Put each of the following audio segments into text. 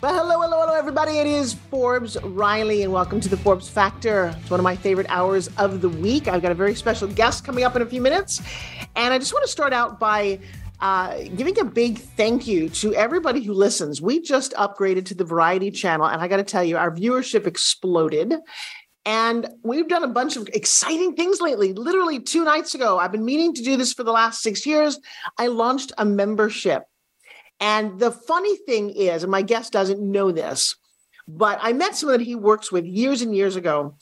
Well, hello, hello, hello, everybody. It is Forbes Riley, and welcome to the Forbes Factor. It's one of my favorite hours of the week. I've got a very special guest coming up in a few minutes. And I just want to start out by uh, giving a big thank you to everybody who listens. We just upgraded to the Variety channel, and I got to tell you, our viewership exploded. And we've done a bunch of exciting things lately. Literally, two nights ago, I've been meaning to do this for the last six years. I launched a membership and the funny thing is, and my guest doesn't know this, but I met someone that he works with years and years ago.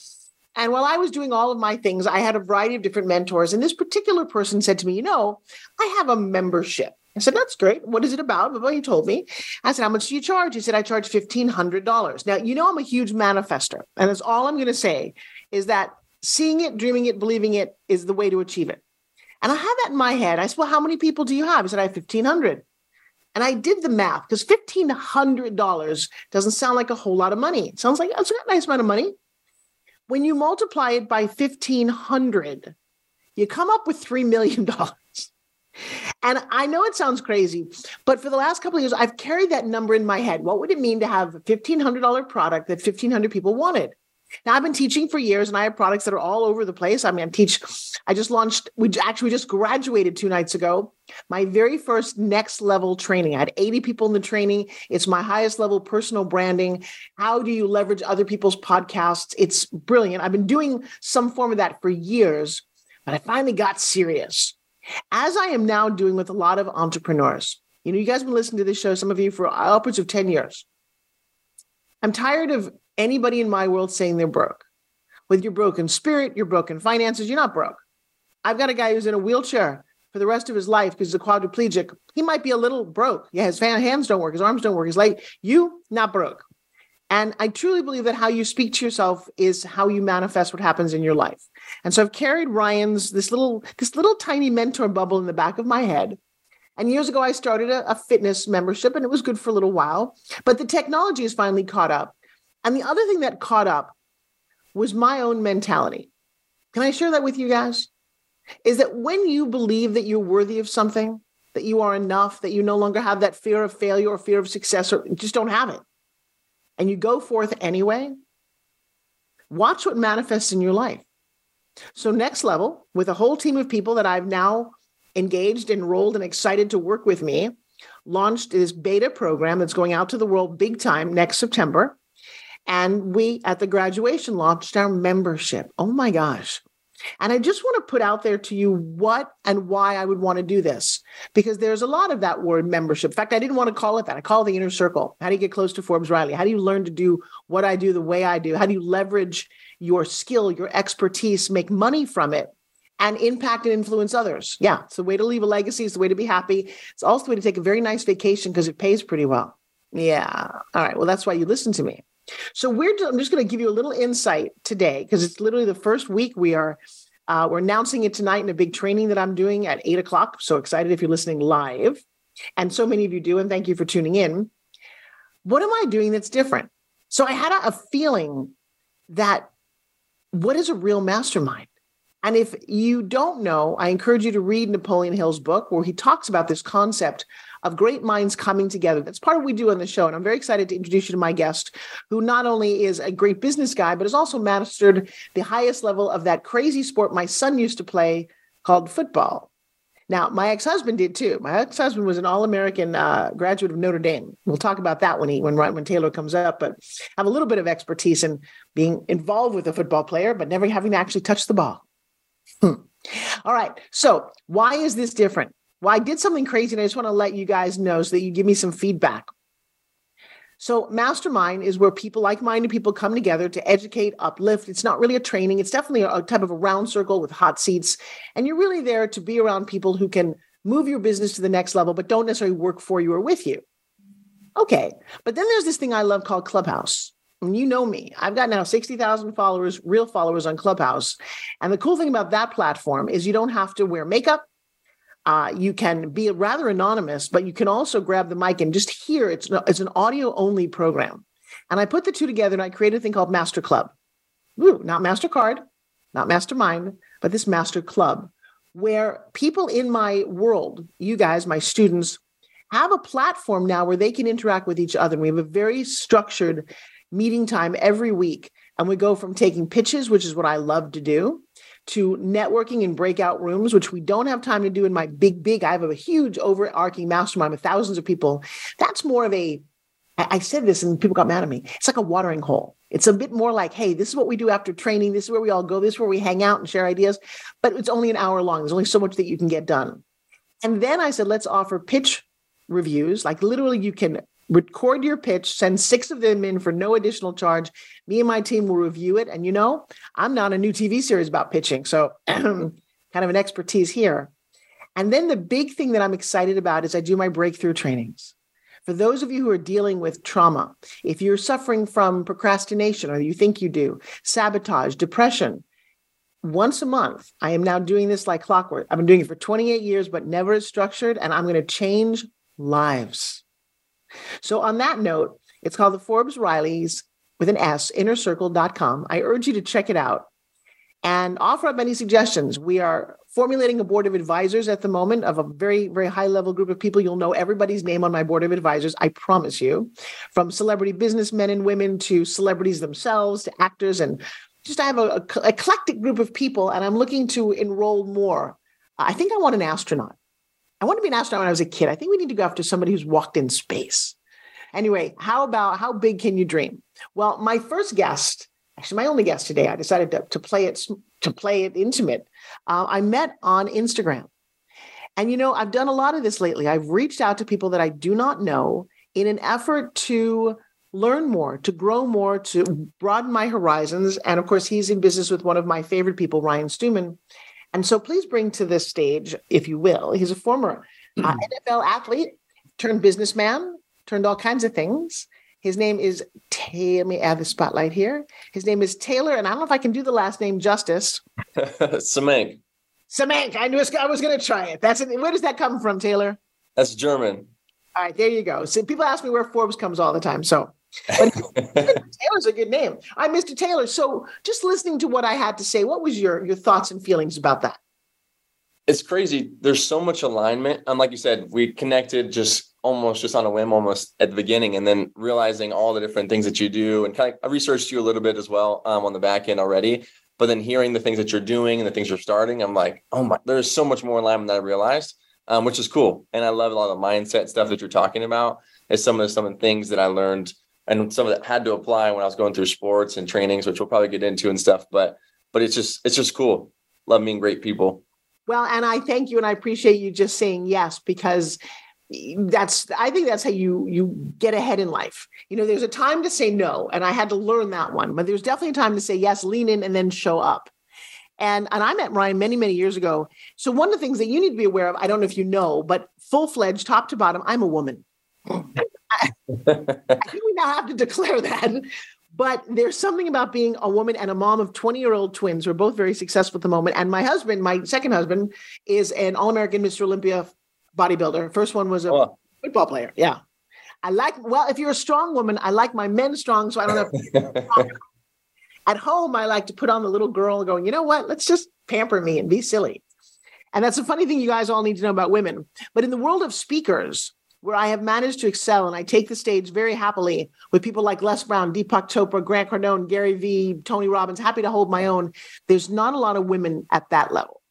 And while I was doing all of my things, I had a variety of different mentors. And this particular person said to me, You know, I have a membership. I said, That's great. What is it about? Well, he told me. I said, How much do you charge? He said, I charge $1,500. Now, you know, I'm a huge manifester. And that's all I'm going to say is that seeing it, dreaming it, believing it is the way to achieve it. And I had that in my head. I said, Well, how many people do you have? He said, I have 1,500. And I did the math because $1,500 doesn't sound like a whole lot of money. It sounds like that's a nice amount of money. When you multiply it by 1,500, you come up with $3 million. And I know it sounds crazy, but for the last couple of years, I've carried that number in my head. What would it mean to have a $1,500 product that 1,500 people wanted? Now I've been teaching for years and I have products that are all over the place. I mean, I teach, I just launched, we actually just graduated two nights ago, my very first next level training. I had 80 people in the training. It's my highest level personal branding. How do you leverage other people's podcasts? It's brilliant. I've been doing some form of that for years, but I finally got serious. As I am now doing with a lot of entrepreneurs. You know, you guys have been listening to this show, some of you for upwards of 10 years. I'm tired of anybody in my world saying they're broke. With your broken spirit, your broken finances, you're not broke. I've got a guy who's in a wheelchair for the rest of his life because he's a quadriplegic. He might be a little broke. Yeah, his hands don't work, his arms don't work, his leg. You, not broke. And I truly believe that how you speak to yourself is how you manifest what happens in your life. And so I've carried Ryan's this little this little tiny mentor bubble in the back of my head. And years ago, I started a, a fitness membership, and it was good for a little while. But the technology has finally caught up. And the other thing that caught up was my own mentality. Can I share that with you guys? Is that when you believe that you're worthy of something, that you are enough, that you no longer have that fear of failure or fear of success, or just don't have it, and you go forth anyway, watch what manifests in your life. So, next level, with a whole team of people that I've now engaged, enrolled, and excited to work with me, launched this beta program that's going out to the world big time next September. And we at the graduation launched our membership. Oh my gosh. And I just want to put out there to you what and why I would want to do this because there's a lot of that word membership. In fact, I didn't want to call it that. I call it the inner circle. How do you get close to Forbes Riley? How do you learn to do what I do the way I do? How do you leverage your skill, your expertise, make money from it and impact and influence others? Yeah, it's the way to leave a legacy. It's the way to be happy. It's also the way to take a very nice vacation because it pays pretty well. Yeah. All right. Well, that's why you listen to me. So we're I'm just going to give you a little insight today because it's literally the first week we are uh, we're announcing it tonight in a big training that I'm doing at eight o'clock. So excited if you're listening live, and so many of you do, and thank you for tuning in. What am I doing that's different? So I had a, a feeling that what is a real mastermind? And if you don't know, I encourage you to read Napoleon Hill's book where he talks about this concept of great minds coming together. That's part of what we do on the show. And I'm very excited to introduce you to my guest, who not only is a great business guy, but has also mastered the highest level of that crazy sport my son used to play called football. Now, my ex-husband did too. My ex-husband was an all-American uh, graduate of Notre Dame. We'll talk about that when he when when Taylor comes up. But have a little bit of expertise in being involved with a football player, but never having to actually touch the ball. Hmm. All right. So, why is this different? Well, I did something crazy and I just want to let you guys know so that you give me some feedback. So, mastermind is where people, like minded people, come together to educate, uplift. It's not really a training, it's definitely a, type of a round circle with hot seats. And you're really there to be around people who can move your business to the next level, but don't necessarily work for you or with you. Okay. But then there's this thing I love called Clubhouse. And you know me, I've got now 60,000 followers, real followers on Clubhouse. And the cool thing about that platform is you don't have to wear makeup. Uh, you can be rather anonymous, but you can also grab the mic and just hear. It's, it's an audio only program. And I put the two together and I created a thing called Master Club. Ooh, not MasterCard, not Mastermind, but this Master Club, where people in my world, you guys, my students, have a platform now where they can interact with each other. And we have a very structured meeting time every week. And we go from taking pitches, which is what I love to do, to networking and breakout rooms, which we don't have time to do in my big, big. I have a huge overarching mastermind with thousands of people. That's more of a, I said this and people got mad at me. It's like a watering hole. It's a bit more like, hey, this is what we do after training. This is where we all go. This is where we hang out and share ideas. But it's only an hour long. There's only so much that you can get done. And then I said, let's offer pitch reviews. Like literally, you can record your pitch, send six of them in for no additional charge. Me and my team will review it. And you know, I'm not a new TV series about pitching. So kind of an expertise here. And then the big thing that I'm excited about is I do my breakthrough trainings. For those of you who are dealing with trauma, if you're suffering from procrastination or you think you do, sabotage, depression, once a month, I am now doing this like clockwork. I've been doing it for 28 years, but never as structured. And I'm going to change lives. So, on that note, it's called the Forbes Riley's with an S, innercircle.com. I urge you to check it out and offer up any suggestions. We are formulating a board of advisors at the moment of a very, very high level group of people. You'll know everybody's name on my board of advisors, I promise you, from celebrity businessmen and women to celebrities themselves to actors. And just I have a, a eclectic group of people, and I'm looking to enroll more. I think I want an astronaut. I wanted to be an astronaut when I was a kid. I think we need to go after somebody who's walked in space. Anyway, how about how big can you dream? Well, my first guest, actually my only guest today, I decided to, to play it to play it intimate. Uh, I met on Instagram, and you know I've done a lot of this lately. I've reached out to people that I do not know in an effort to learn more, to grow more, to broaden my horizons. And of course, he's in business with one of my favorite people, Ryan Stewman. And so please bring to this stage, if you will, he's a former uh, hmm. NFL athlete, turned businessman, turned all kinds of things. His name is, let me add the spotlight here. His name is Taylor, and I don't know if I can do the last name justice. Semenk. Semenk. I knew I was going to try it. That's it. Where does that come from, Taylor? That's German. All right, there you go. So people ask me where Forbes comes all the time. So but Taylor's a good name. I'm Mr. Taylor. So just listening to what I had to say, what was your your thoughts and feelings about that? It's crazy. There's so much alignment. And like you said, we connected just almost just on a whim almost at the beginning and then realizing all the different things that you do and kind of I researched you a little bit as well um, on the back end already. But then hearing the things that you're doing and the things you're starting, I'm like, oh my, there's so much more alignment than I realized, um, which is cool. And I love a lot of the mindset stuff that you're talking about. Is some of the some of the things that I learned and some of that had to apply when I was going through sports and trainings, which we'll probably get into and stuff. But but it's just it's just cool. Love meeting great people. Well, and I thank you and I appreciate you just saying yes because that's I think that's how you you get ahead in life. You know, there's a time to say no, and I had to learn that one, but there's definitely a time to say yes, lean in, and then show up. And and I met Ryan many many years ago. So one of the things that you need to be aware of, I don't know if you know, but full fledged, top to bottom, I'm a woman. Oh. I think we now have to declare that. But there's something about being a woman and a mom of 20 year old twins who are both very successful at the moment. And my husband, my second husband, is an All American Mr. Olympia bodybuilder. First one was a oh. football player. Yeah. I like, well, if you're a strong woman, I like my men strong. So I don't have At home, I like to put on the little girl going, you know what? Let's just pamper me and be silly. And that's a funny thing you guys all need to know about women. But in the world of speakers, where I have managed to excel and I take the stage very happily with people like Les Brown, Deepak Chopra, Grant Cardone, Gary Vee, Tony Robbins, happy to hold my own. There's not a lot of women at that level.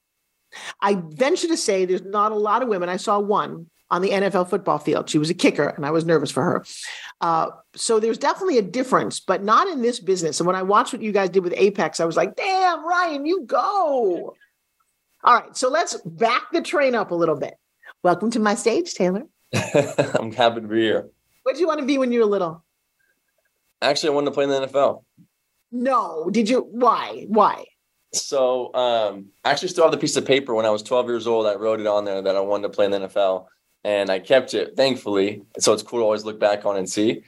I venture to say there's not a lot of women. I saw one on the NFL football field. She was a kicker, and I was nervous for her. Uh, so there's definitely a difference, but not in this business. And when I watched what you guys did with Apex, I was like, damn, Ryan, you go. All right, so let's back the train up a little bit. Welcome to my stage, Taylor. I'm happy to be here. What did you want to be when you were little? Actually, I wanted to play in the NFL. No, did you? Why? Why? So, um, I actually still have the piece of paper when I was 12 years old. I wrote it on there that I wanted to play in the NFL. and I kept it, thankfully. So it's cool to always look back on and see.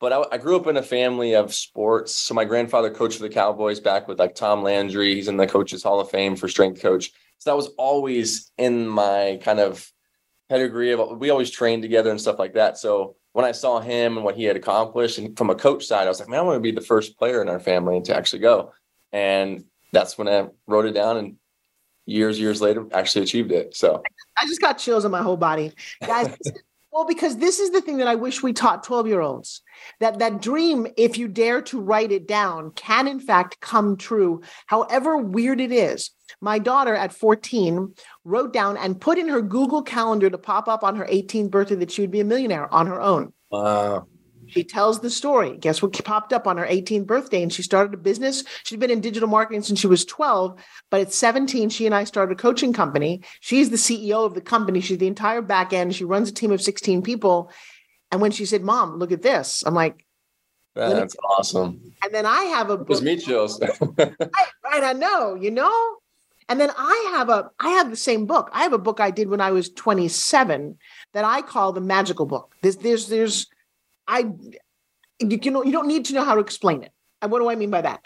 But I, I grew up in a family of sports. So my grandfather coached for the Cowboys back with like Tom Landry. He's in the Coaches Hall of Fame for strength coach. So that was always in my kind of pedigree of we always trained together and stuff like that. So when I saw him and what he had accomplished, and from a coach side, I was like, man, I want to be the first player in our family to actually go. And that's when I wrote it down and years, years later, actually achieved it. So I just got chills in my whole body. Guys, well, because this is the thing that I wish we taught 12 year olds that that dream, if you dare to write it down, can in fact come true, however weird it is. My daughter at 14 wrote down and put in her Google Calendar to pop up on her 18th birthday that she would be a millionaire on her own. Wow. She tells the story. Guess what popped up on her 18th birthday? And she started a business. She'd been in digital marketing since she was 12, but at 17, she and I started a coaching company. She's the CEO of the company. She's the entire back end. She runs a team of 16 people. And when she said, Mom, look at this, I'm like, that's awesome. And then I have a book. Just me chills. right, right, I know, you know? And then I have a I have the same book. I have a book I did when I was 27 that I call the magical book. There's there's there's I you can you don't need to know how to explain it. And what do I mean by that?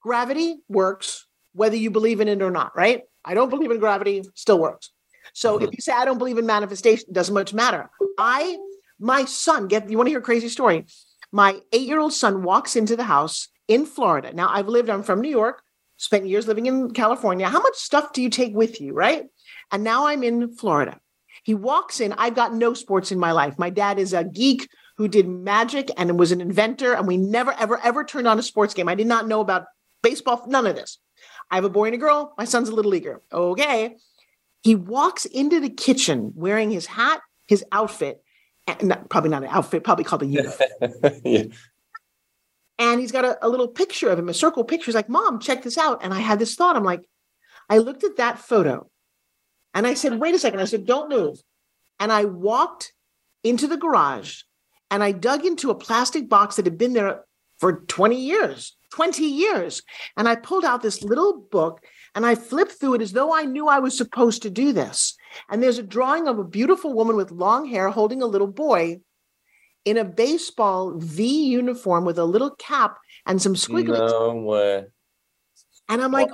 Gravity works whether you believe in it or not, right? I don't believe in gravity, still works. So if you say I don't believe in manifestation, doesn't much matter. I my son, get you want to hear a crazy story? My 8-year-old son walks into the house in Florida. Now I've lived I'm from New York, spent years living in California. How much stuff do you take with you, right? And now I'm in Florida. He walks in, I've got no sports in my life. My dad is a geek who did magic and was an inventor. And we never, ever, ever turned on a sports game. I did not know about baseball, none of this. I have a boy and a girl. My son's a little leaguer. Okay. He walks into the kitchen wearing his hat, his outfit, and not, probably not an outfit, probably called a uniform. yeah. And he's got a, a little picture of him, a circle picture. He's like, Mom, check this out. And I had this thought. I'm like, I looked at that photo and I said, wait a second. I said, don't move. And I walked into the garage and I dug into a plastic box that had been there for 20 years, 20 years. And I pulled out this little book and I flipped through it as though I knew I was supposed to do this. And there's a drawing of a beautiful woman with long hair holding a little boy in a baseball V uniform with a little cap and some squiggly. No way. And I'm like,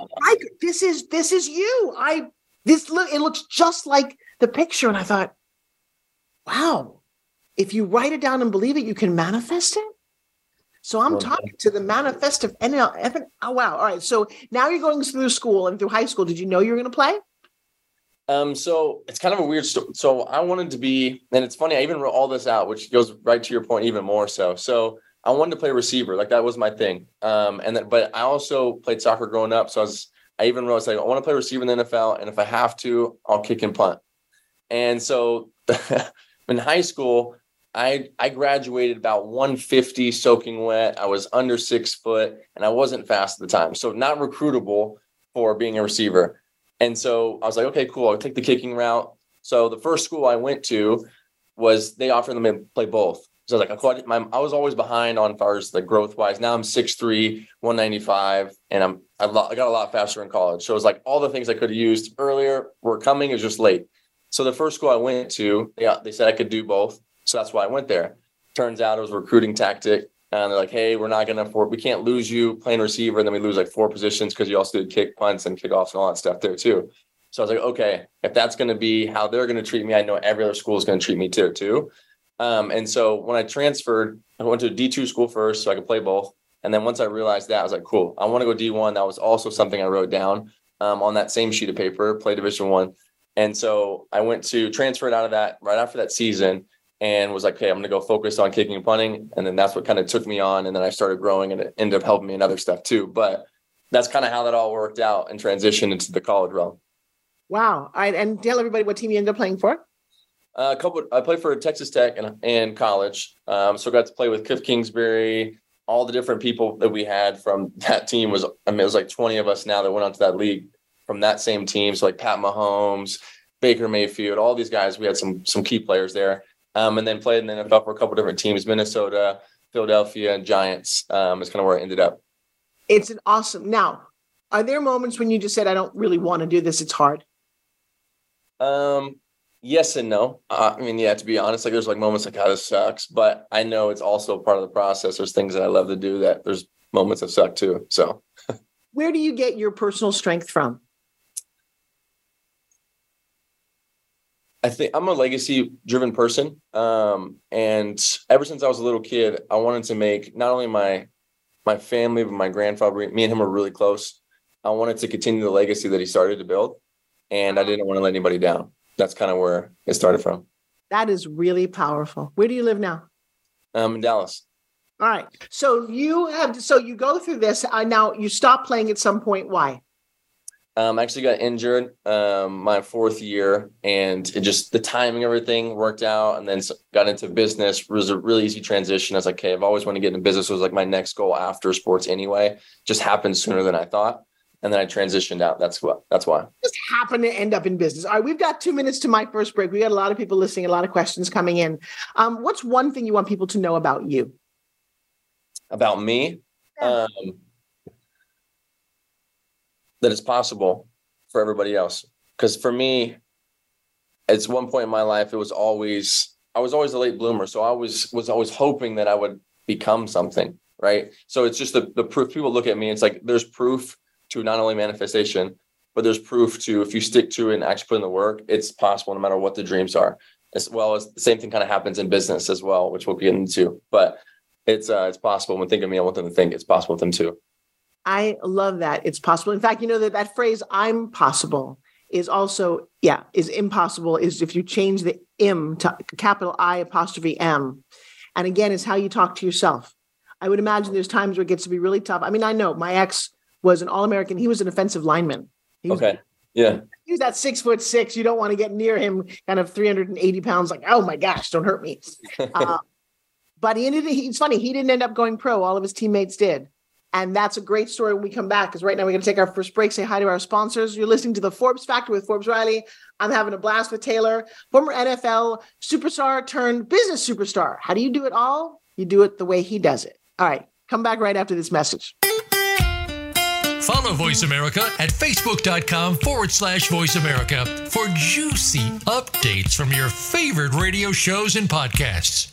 this is this is you. I this look it looks just like the picture. And I thought, wow, if you write it down and believe it, you can manifest it. So I'm okay. talking to the manifestive NL. Oh wow! All right. So now you're going through school and through high school. Did you know you were going to play? Um. So it's kind of a weird story. So I wanted to be, and it's funny. I even wrote all this out, which goes right to your point even more so. So I wanted to play receiver, like that was my thing. Um. And then, but I also played soccer growing up. So I was. I even wrote like I want to play receiver in the NFL, and if I have to, I'll kick and punt. And so in high school, I I graduated about 150 soaking wet. I was under six foot and I wasn't fast at the time. So not recruitable for being a receiver. And so I was like, okay, cool. I'll take the kicking route. So the first school I went to was they offered them to play both. So I was like, I was always behind on far as the growth wise. Now I'm 6'3, 195, and I'm I got a lot faster in college. So it was like all the things I could have used earlier were coming, it was just late. So the first school I went to, yeah, they said I could do both. So that's why I went there. Turns out it was a recruiting tactic. And they're like, hey, we're not going to afford, we can't lose you playing receiver. And then we lose like four positions because you also did kick punts and kickoffs and all that stuff there too. So I was like, okay, if that's going to be how they're going to treat me, I know every other school is going to treat me too, too. Um, and so when I transferred, I went to a D2 school first so I could play both. And then once I realized that, I was like, cool, I want to go D1. That was also something I wrote down um, on that same sheet of paper, play Division One. And so I went to transfer it out of that right after that season and was like, okay, I'm going to go focus on kicking and punting. And then that's what kind of took me on. And then I started growing and it ended up helping me in other stuff too. But that's kind of how that all worked out and transitioned into the college realm. Wow. All right. And tell everybody what team you ended up playing for. Uh, a couple, I played for Texas Tech and, and college. Um, so I got to play with Kliff Kingsbury, all the different people that we had from that team was, I mean, it was like 20 of us now that went onto that league from that same team. So like Pat Mahomes, Baker Mayfield, all these guys, we had some, some key players there um, and then played in the NFL for a couple different teams, Minnesota, Philadelphia, and Giants. Um, is kind of where I ended up. It's an awesome. Now, are there moments when you just said, "I don't really want to do this; it's hard"? Um, yes and no. Uh, I mean, yeah, to be honest, like there's like moments like, oh, this sucks, but I know it's also part of the process. There's things that I love to do that there's moments that suck too. So, where do you get your personal strength from? I think I'm a legacy driven person. Um, and ever since I was a little kid, I wanted to make not only my my family, but my grandfather, me and him were really close. I wanted to continue the legacy that he started to build. And I didn't want to let anybody down that's kind of where it started from. That is really powerful. Where do you live now? Um, in Dallas. All right. So you have so you go through this. Uh, now you stop playing at some point. Why? Um, I actually got injured um, my fourth year, and it just the timing, everything worked out, and then got into business. It was a really easy transition. I was like, okay, I've always wanted to get into business. It was like my next goal after sports anyway. Just happened sooner than I thought and then I transitioned out. That's what. That's why. Just happened to end up in business. All right, we've got two minutes to my first break. We got a lot of people listening, a lot of questions coming in. Um, what's one thing you want people to know about you? About me, yeah. um, that it's possible for everybody else. Because for me, at one point in my life, it was always I was always a late bloomer, so I was was always hoping that I would become something. Right. So it's just the the proof. People look at me. It's like there's proof to not only manifestation, but there's proof to if you stick to it and actually put in the work, it's possible no matter what the dreams are. As well as the same thing kind of happens in business as well, which we'll get into. But it's uh, it's possible. When thinking of me, I want them to think it's possible with them too. I love that. It's possible. In fact, you know that that phrase "I'm possible" is also yeah is impossible. Is if you change the "im" to capital I apostrophe M, and again, is how you talk to yourself. I would imagine there's times where it gets to be really tough. I mean, I know my ex was an All American. He was an offensive lineman. Was, okay. Yeah. He was that six foot six. You don't want to get near him, kind of 380 pounds, like, oh my gosh, don't hurt me. uh, but he ended, he, it's funny, he didn't end up going pro. All of his teammates did. And that's a great story when we come back, because right now we're going to take our first break, say hi to our sponsors. You're listening to the Forbes Factor with Forbes Riley. I'm having a blast with Taylor, former NFL superstar turned business superstar. How do you do it all? You do it the way he does it. All right, come back right after this message. Follow Voice America at facebook.com forward slash voice America for juicy updates from your favorite radio shows and podcasts.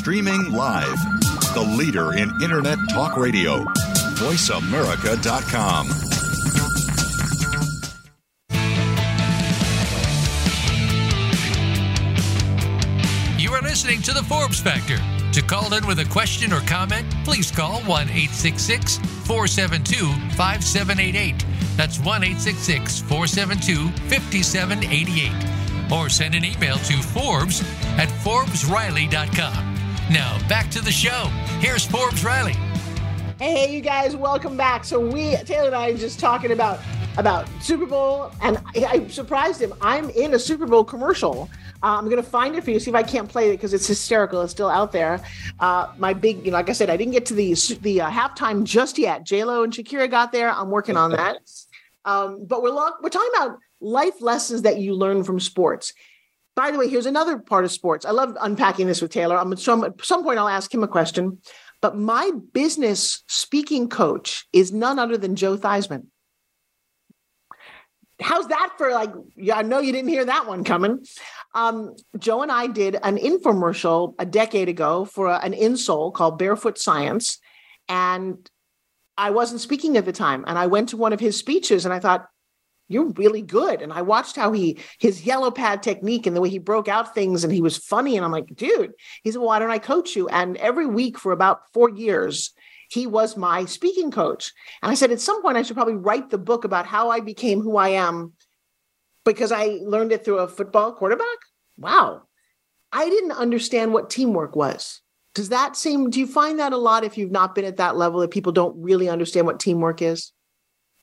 Streaming live. The leader in Internet talk radio. VoiceAmerica.com. You are listening to The Forbes Factor. To call in with a question or comment, please call 1 866 472 5788. That's 1 866 472 5788. Or send an email to Forbes at ForbesRiley.com. Now, back to the show. Here's Forbes Riley. Hey, you guys, welcome back. So we, Taylor and I, are just talking about about Super Bowl, and I, I surprised him. I'm in a Super Bowl commercial. Uh, I'm gonna find it for you. See if I can't play it because it's hysterical. It's still out there. Uh, my big, you know, like I said, I didn't get to the the uh, halftime just yet. J Lo and Shakira got there. I'm working on that. Um, but we're we're talking about life lessons that you learn from sports. By the way, here's another part of sports. I love unpacking this with Taylor. I'm at some, some point I'll ask him a question. But my business speaking coach is none other than Joe Theismann. How's that for like? Yeah, I know you didn't hear that one coming. Um, Joe and I did an infomercial a decade ago for a, an insole called Barefoot Science, and I wasn't speaking at the time. And I went to one of his speeches, and I thought, you're really good. And I watched how he his yellow pad technique and the way he broke out things and he was funny. And I'm like, dude, he said, well, why don't I coach you? And every week for about four years, he was my speaking coach. And I said, at some point, I should probably write the book about how I became who I am because I learned it through a football quarterback. Wow. I didn't understand what teamwork was. Does that seem, do you find that a lot if you've not been at that level that people don't really understand what teamwork is?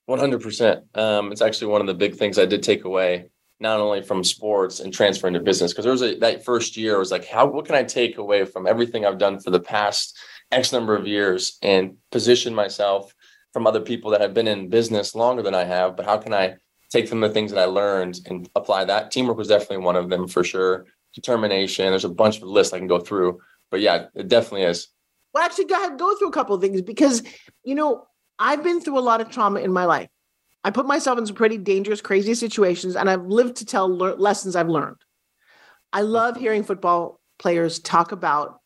One hundred percent. Um, it's actually one of the big things I did take away, not only from sports and transferring to business, because there was a that first year I was like, how what can I take away from everything I've done for the past X number of years and position myself from other people that have been in business longer than I have, but how can I take from the things that I learned and apply that? Teamwork was definitely one of them for sure. Determination. There's a bunch of lists I can go through, but yeah, it definitely is. Well, actually, go ahead, go through a couple of things because you know I've been through a lot of trauma in my life. I put myself in some pretty dangerous, crazy situations, and I've lived to tell le- lessons I've learned. I love hearing football players talk about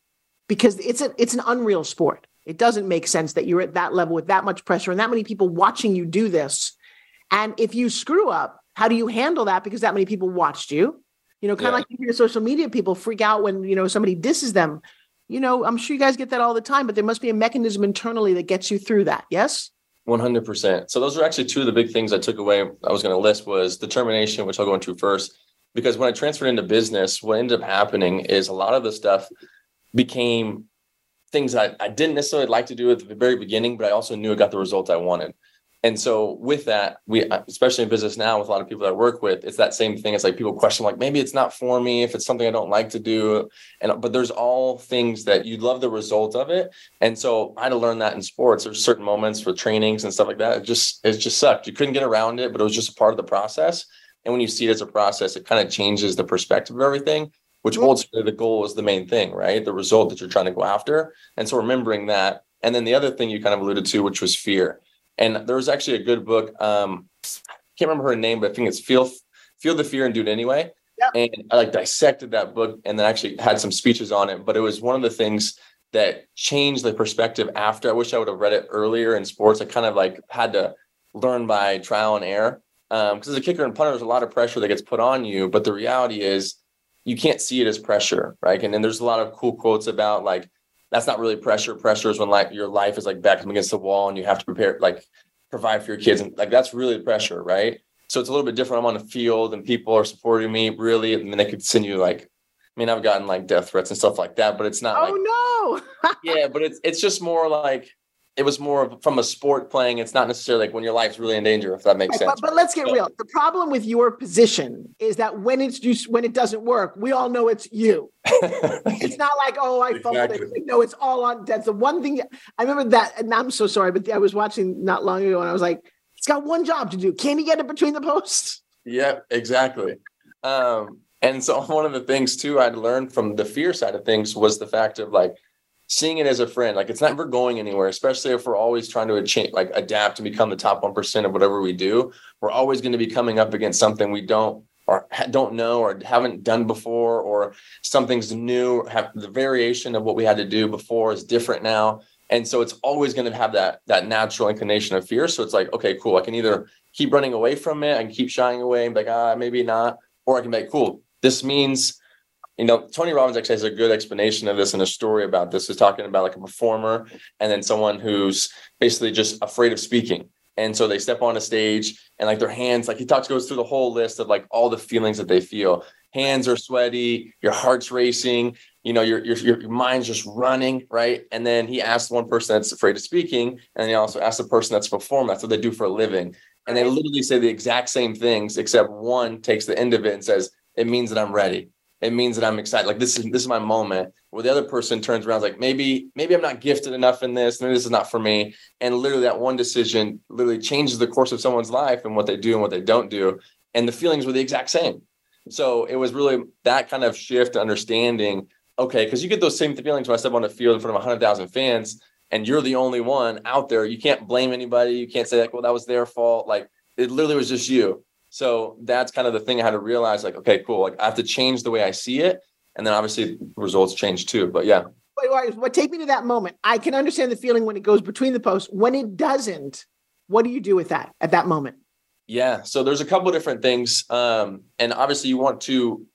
because it's a it's an unreal sport. It doesn't make sense that you're at that level with that much pressure and that many people watching you do this. And if you screw up, how do you handle that? Because that many people watched you. You know, kind of yeah. like you hear social media people freak out when you know somebody disses them you know, I'm sure you guys get that all the time, but there must be a mechanism internally that gets you through that. Yes. 100%. So those are actually two of the big things I took away. I was going to list was determination, which I'll go into first, because when I transferred into business, what ended up happening is a lot of the stuff became things I, I didn't necessarily like to do at the very beginning, but I also knew I got the results I wanted. And so with that, we especially in business now with a lot of people that I work with, it's that same thing. It's like people question like maybe it's not for me if it's something I don't like to do. And but there's all things that you love the result of it. And so I had to learn that in sports. There's certain moments for trainings and stuff like that. It just it just sucked. You couldn't get around it, but it was just a part of the process. And when you see it as a process, it kind of changes the perspective of everything, which mm-hmm. ultimately the goal is the main thing, right? The result that you're trying to go after. And so remembering that. And then the other thing you kind of alluded to, which was fear and there was actually a good book. Um, I can't remember her name, but I think it's Feel Feel the Fear and Do It Anyway. Yep. And I like dissected that book and then actually had some speeches on it. But it was one of the things that changed the perspective after. I wish I would have read it earlier in sports. I kind of like had to learn by trial and error. Because um, as a kicker and punter, there's a lot of pressure that gets put on you. But the reality is you can't see it as pressure, right? And then there's a lot of cool quotes about like that's not really pressure. Pressure is when like your life is like back against the wall and you have to prepare, like provide for your kids. And like that's really pressure, right? So it's a little bit different. I'm on the field and people are supporting me really. and then they could send you like, I mean, I've gotten like death threats and stuff like that, but it's not oh, like, no. yeah, but it's it's just more like it was more from a sport playing. It's not necessarily like when your life's really in danger, if that makes sense. But, but let's get real. The problem with your position is that when it's just when it doesn't work, we all know it's you. it's not like oh I fumbled exactly. it. No, it's all on. That's the one thing I remember that, and I'm so sorry, but I was watching not long ago, and I was like, it's got one job to do. Can he get it between the posts? Yeah, exactly. Um, and so one of the things too I'd learned from the fear side of things was the fact of like seeing it as a friend. Like it's never going anywhere, especially if we're always trying to like adapt and become the top 1% of whatever we do. We're always going to be coming up against something we don't or don't know or haven't done before or something's new have the variation of what we had to do before is different now and so it's always going to have that that natural inclination of fear so it's like okay cool i can either keep running away from it can keep shying away and be like ah maybe not or i can be like cool this means you know, Tony Robbins actually has a good explanation of this and a story about this. Is talking about like a performer and then someone who's basically just afraid of speaking. And so they step on a stage and like their hands, like he talks, goes through the whole list of like all the feelings that they feel. Hands are sweaty, your heart's racing, you know, your, your, your mind's just running, right? And then he asks one person that's afraid of speaking, and he also asks the person that's performing. That's what they do for a living. And they literally say the exact same things, except one takes the end of it and says, It means that I'm ready it means that I'm excited. Like this is this is my moment. Where the other person turns around like maybe maybe I'm not gifted enough in this. Maybe this is not for me. And literally that one decision literally changes the course of someone's life and what they do and what they don't do. And the feelings were the exact same. So it was really that kind of shift, understanding. Okay, because you get those same feelings when I step on the field in front of 100,000 fans, and you're the only one out there. You can't blame anybody. You can't say like, "Well, that was their fault." Like it literally was just you. So that's kind of the thing I had to realize. Like, okay, cool. Like I have to change the way I see it, and then obviously results change too. But yeah. But, but take me to that moment. I can understand the feeling when it goes between the posts. When it doesn't, what do you do with that at that moment? Yeah. So there's a couple of different things. Um, and obviously you want to,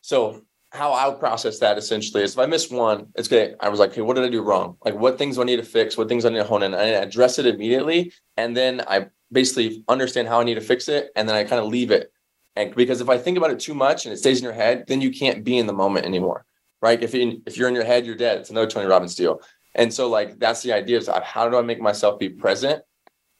so how I would process that essentially is if I miss one, it's okay. I was like, okay, what did I do wrong? Like what things do I need to fix? What things I need to hone in? I address it immediately. And then I basically understand how I need to fix it. And then I kind of leave it. And because if I think about it too much and it stays in your head, then you can't be in the moment anymore. Right. If, you, if you're in your head, you're dead. It's another Tony Robbins deal. And so like, that's the idea is how do I make myself be present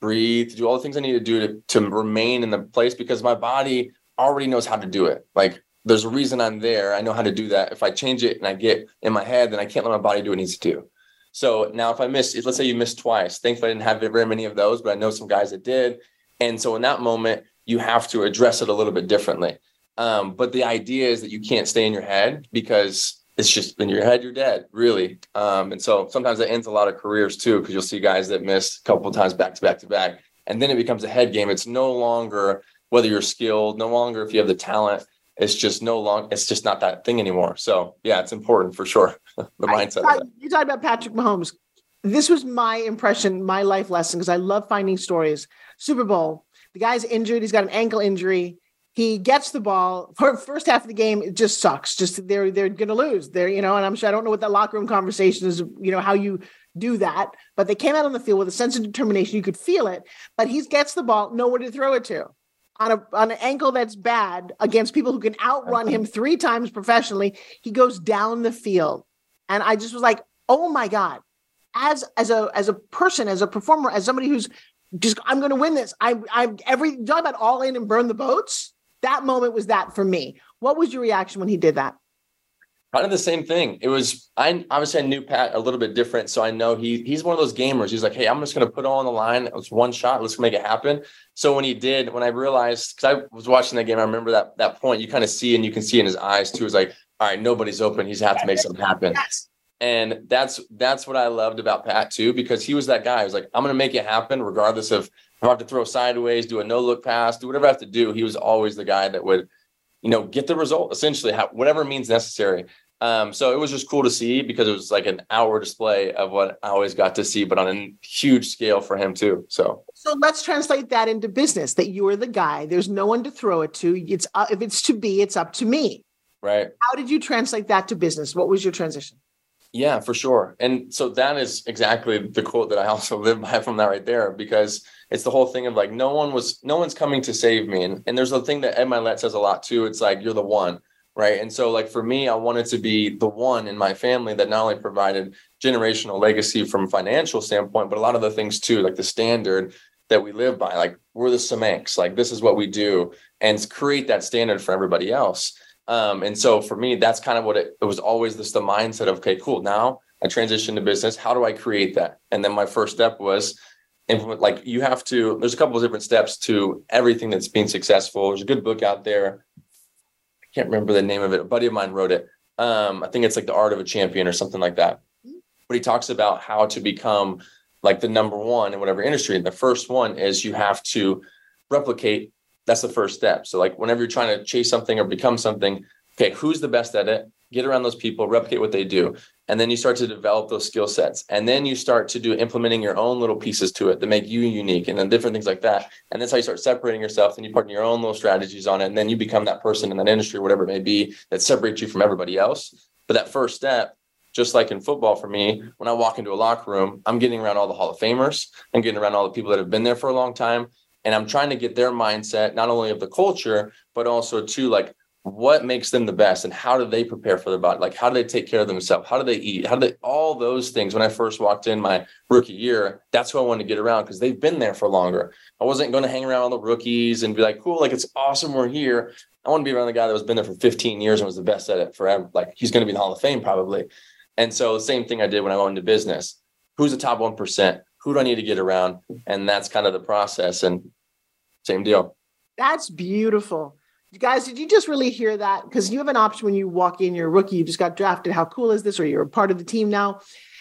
breathe, do all the things I need to do to, to remain in the place because my body already knows how to do it. Like there's a reason I'm there. I know how to do that. If I change it and I get in my head, then I can't let my body do what it needs to do. So now if I miss, let's say you missed twice. Thankfully, I didn't have very many of those, but I know some guys that did. And so in that moment, you have to address it a little bit differently. Um, but the idea is that you can't stay in your head because it's just in your head, you're dead, really. Um, and so sometimes it ends a lot of careers too, because you'll see guys that miss a couple times back to back to back. And then it becomes a head game. It's no longer whether you're skilled, no longer if you have the talent. It's just no long. It's just not that thing anymore. So yeah, it's important for sure. the mindset. You talked about Patrick Mahomes. This was my impression, my life lesson, because I love finding stories. Super Bowl, the guy's injured. He's got an ankle injury he gets the ball for first half of the game it just sucks just they're they're gonna lose they're you know and i'm sure i don't know what the locker room conversation is you know how you do that but they came out on the field with a sense of determination you could feel it but he gets the ball nowhere to throw it to on a on an ankle that's bad against people who can outrun him three times professionally he goes down the field. And i just was like oh my god. As as a as a person as a performer as somebody who's just i'm going to win this. I I'm every talk about all in and burn the boats? That moment was that for me. What was your reaction when he did that? Kind of the same thing. It was I obviously I knew Pat a little bit different, so I know he he's one of those gamers. He's like, hey, I'm just going to put on the line. It's one shot. Let's make it happen. So when he did, when I realized, because I was watching that game, I remember that that point. You kind of see and you can see in his eyes too. It's like, all right, nobody's open. He's have to make something happen. And that's that's what I loved about Pat too, because he was that guy. He was like, I'm going to make it happen, regardless of I have to throw sideways, do a no look pass, do whatever I have to do. He was always the guy that would, you know, get the result essentially, have, whatever means necessary. Um, so it was just cool to see because it was like an hour display of what I always got to see, but on a huge scale for him too. So, so let's translate that into business. That you are the guy. There's no one to throw it to. It's uh, if it's to be, it's up to me. Right. How did you translate that to business? What was your transition? Yeah, for sure. And so that is exactly the quote that I also live by from that right there, because it's the whole thing of like, no one was, no one's coming to save me. And, and there's a thing that Ed Mylett says a lot too. It's like, you're the one. Right. And so, like, for me, I wanted to be the one in my family that not only provided generational legacy from a financial standpoint, but a lot of the things too, like the standard that we live by. Like, we're the Symmanks, like, this is what we do, and create that standard for everybody else. Um, and so for me, that's kind of what it, it was always this the mindset of, okay, cool. Now I transition to business. How do I create that? And then my first step was implement, like you have to, there's a couple of different steps to everything that's been successful. There's a good book out there. Can't remember the name of it. A buddy of mine wrote it. Um, I think it's like the art of a champion or something like that. But he talks about how to become like the number one in whatever industry. And the first one is you have to replicate that's the first step. So like whenever you're trying to chase something or become something, okay, who's the best at it? Get around those people, replicate what they do. And then you start to develop those skill sets. And then you start to do implementing your own little pieces to it that make you unique and then different things like that. And that's how you start separating yourself. Then you put your own little strategies on it. And then you become that person in that industry, whatever it may be, that separates you from everybody else. But that first step, just like in football for me, when I walk into a locker room, I'm getting around all the Hall of Famers. I'm getting around all the people that have been there for a long time and i'm trying to get their mindset not only of the culture but also to like what makes them the best and how do they prepare for their body? Like how do they take care of themselves? How do they eat? How do they all those things. When i first walked in my rookie year that's who i wanted to get around because they've been there for longer. I wasn't going to hang around all the rookies and be like cool like it's awesome we're here. I want to be around the guy that was been there for 15 years and was the best at it forever. Like he's going to be in the hall of fame probably. And so the same thing i did when i went into business. Who's the top 1% who do I need to get around? And that's kind of the process. And same deal. That's beautiful. Guys, did you just really hear that? Because you have an option when you walk in, you're a rookie, you just got drafted. How cool is this? Or you're a part of the team now.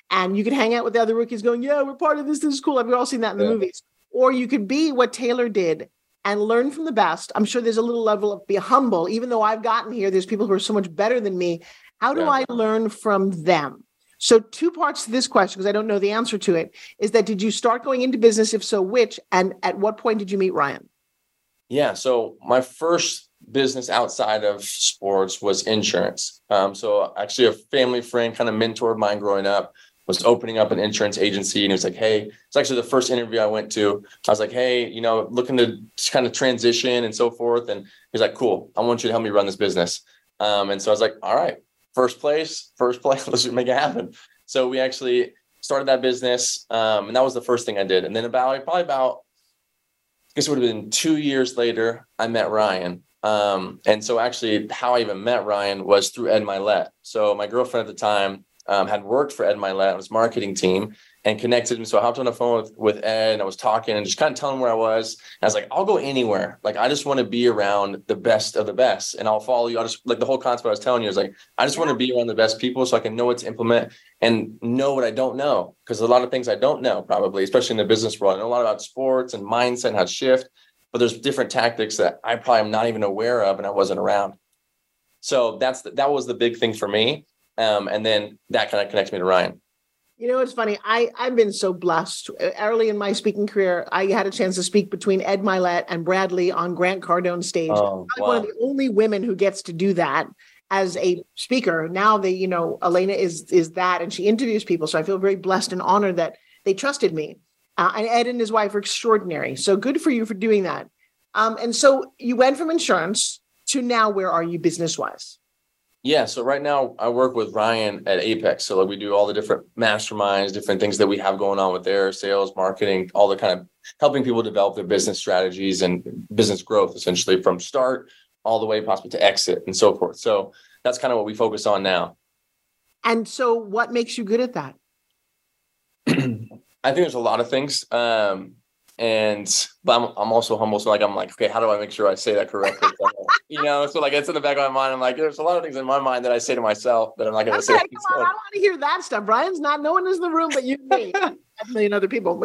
And you can hang out with the other rookies going, Yeah, we're part of this. This is cool. We've all seen that in the yeah. movies. Or you could be what Taylor did and learn from the best. I'm sure there's a little level of be humble, even though I've gotten here, there's people who are so much better than me. How do yeah. I learn from them? So, two parts to this question, because I don't know the answer to it, is that did you start going into business? If so, which? And at what point did you meet Ryan? Yeah. So, my first business outside of sports was insurance. Um, so, actually, a family friend kind of mentored mine growing up was opening up an insurance agency and he was like, Hey, it's actually the first interview I went to. I was like, Hey, you know, looking to kind of transition and so forth. And he's like, Cool, I want you to help me run this business. Um, and so I was like, All right, first place, first place, let's make it happen. So we actually started that business. Um, and that was the first thing I did. And then about probably about I guess it would have been two years later, I met Ryan. Um, and so actually how I even met Ryan was through Ed Mylett. So my girlfriend at the time, um, had worked for Ed Mylett on his marketing team and connected me. So I hopped on the phone with, with Ed and I was talking and just kind of telling him where I was. And I was like, I'll go anywhere. Like, I just want to be around the best of the best and I'll follow you. I just like the whole concept I was telling you is like, I just want to be around the best people so I can know what to implement and know what I don't know. Cause a lot of things I don't know probably, especially in the business world. I know a lot about sports and mindset and how to shift, but there's different tactics that I probably am not even aware of and I wasn't around. So that's the, that was the big thing for me um, and then that kind of connects me to Ryan. You know, it's funny. I, I've been so blessed. Early in my speaking career, I had a chance to speak between Ed Mylett and Brad Lea on Grant Cardone stage. Oh, I'm wow. one of the only women who gets to do that as a speaker. Now they, you know, Elena is is that, and she interviews people. So I feel very blessed and honored that they trusted me. Uh, and Ed and his wife are extraordinary. So good for you for doing that. Um, and so you went from insurance to now, where are you business wise? Yeah. So right now I work with Ryan at Apex. So like we do all the different masterminds, different things that we have going on with their sales, marketing, all the kind of helping people develop their business strategies and business growth essentially from start all the way possibly to exit and so forth. So that's kind of what we focus on now. And so what makes you good at that? I think there's a lot of things. Um, and but I'm, I'm also humble so like i'm like okay how do i make sure i say that correctly? You know so like it's in the back of my mind i'm like there's a lot of things in my mind that i say to myself that i'm not going to okay, say come on, i don't want to hear that stuff. Brian's not no one is in the room but you me. A million other people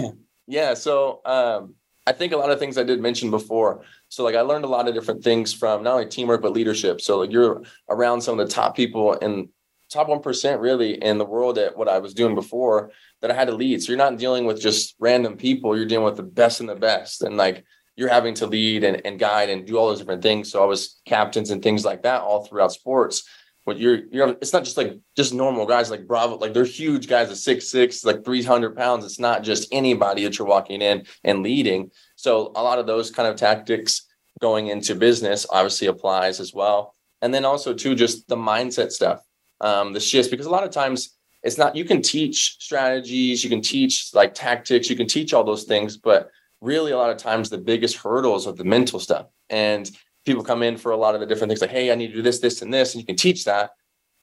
yeah so um i think a lot of things i did mention before. So like i learned a lot of different things from not only teamwork but leadership. So like you're around some of the top people in top 1% really in the world at what I was doing before that I had to lead. So you're not dealing with just random people, you're dealing with the best and the best. And like you're having to lead and, and guide and do all those different things. So I was captains and things like that all throughout sports. But you're you're it's not just like just normal guys like Bravo, like they're huge guys at six six, like 300 pounds. It's not just anybody that you're walking in and leading. So a lot of those kind of tactics going into business obviously applies as well. And then also too, just the mindset stuff um, the shifts because a lot of times it's not you can teach strategies you can teach like tactics you can teach all those things but really a lot of times the biggest hurdles are the mental stuff. And people come in for a lot of the different things like hey i need to do this this and this and you can teach that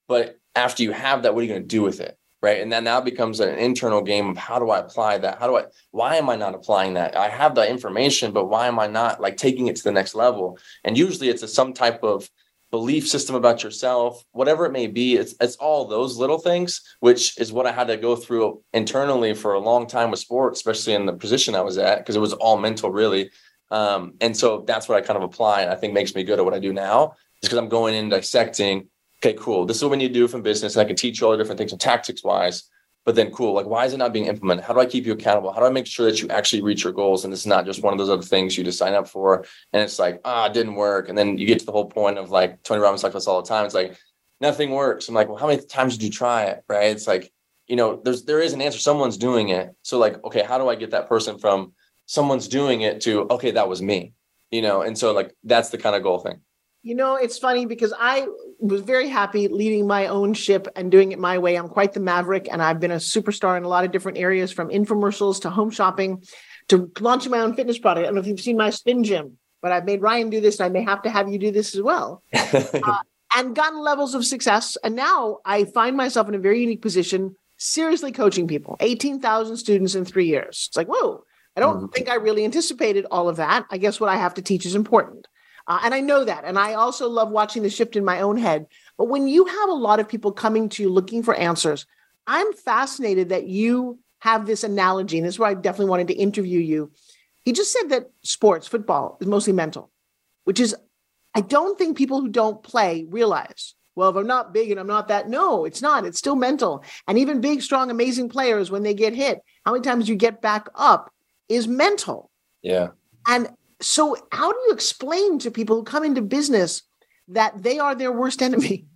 but after you have that what are you going to do with it right? And then now becomes an internal game of how do i apply that? How do i why am i not applying that? I have the information but why am i not like taking it to the next level? And usually it's a, some type of belief system about yourself, whatever it may be. It's it's all those little things, which is what I had to go through internally for a long time with sports, especially in the position I was at, because it was all mental, really. Um, and so that's what I kind of apply, and I think makes me good at what I do now, is because I'm going in dissecting. Okay, cool. This is what we need to do from business, and I can teach you all the different things and tactics wise but then cool like why is it not being implemented? How do i keep you accountable? How do i make sure that you actually reach your goals and it's not just one of those other things you just sign up for and it's like ah it didn't work. And then you get to the whole point of like tony robbins talks about this all the time. It's like nothing works. I'm like well how many times did you try it? Right? It's like you know there's there is an answer. Someone's doing it. So like okay how do i get that person from someone's doing it to okay that was me you know? And so like that's the kind of goal thing you know, it's funny because I was very happy leading my own ship and doing it my way. I'm quite the maverick, and I've been a superstar in a lot of different areas from infomercials to home shopping to launching my own fitness product. I don't know if you've seen my spin gym, but I've made Ryan do this, and I may have to have you do this as well. uh, and gotten levels of success. And now I find myself in a very unique position, seriously coaching people 18,000 students in three years. It's like, whoa, I don't mm-hmm. think I really anticipated all of that. I guess what I have to teach is important. Uh, and I know that. And I also love watching the shift in my own head. But when you have a lot of people coming to you looking for answers, I'm fascinated that you have this analogy. And this is why I definitely wanted to interview you. He just said that sports, football, is mostly mental, which is, I don't think people who don't play realize. Well, if I'm not big and I'm not that, no, it's not. It's still mental. And even big, strong, amazing players, when they get hit, how many times you get back up is mental. Yeah. And so, how do you explain to people who come into business that they are their worst enemy?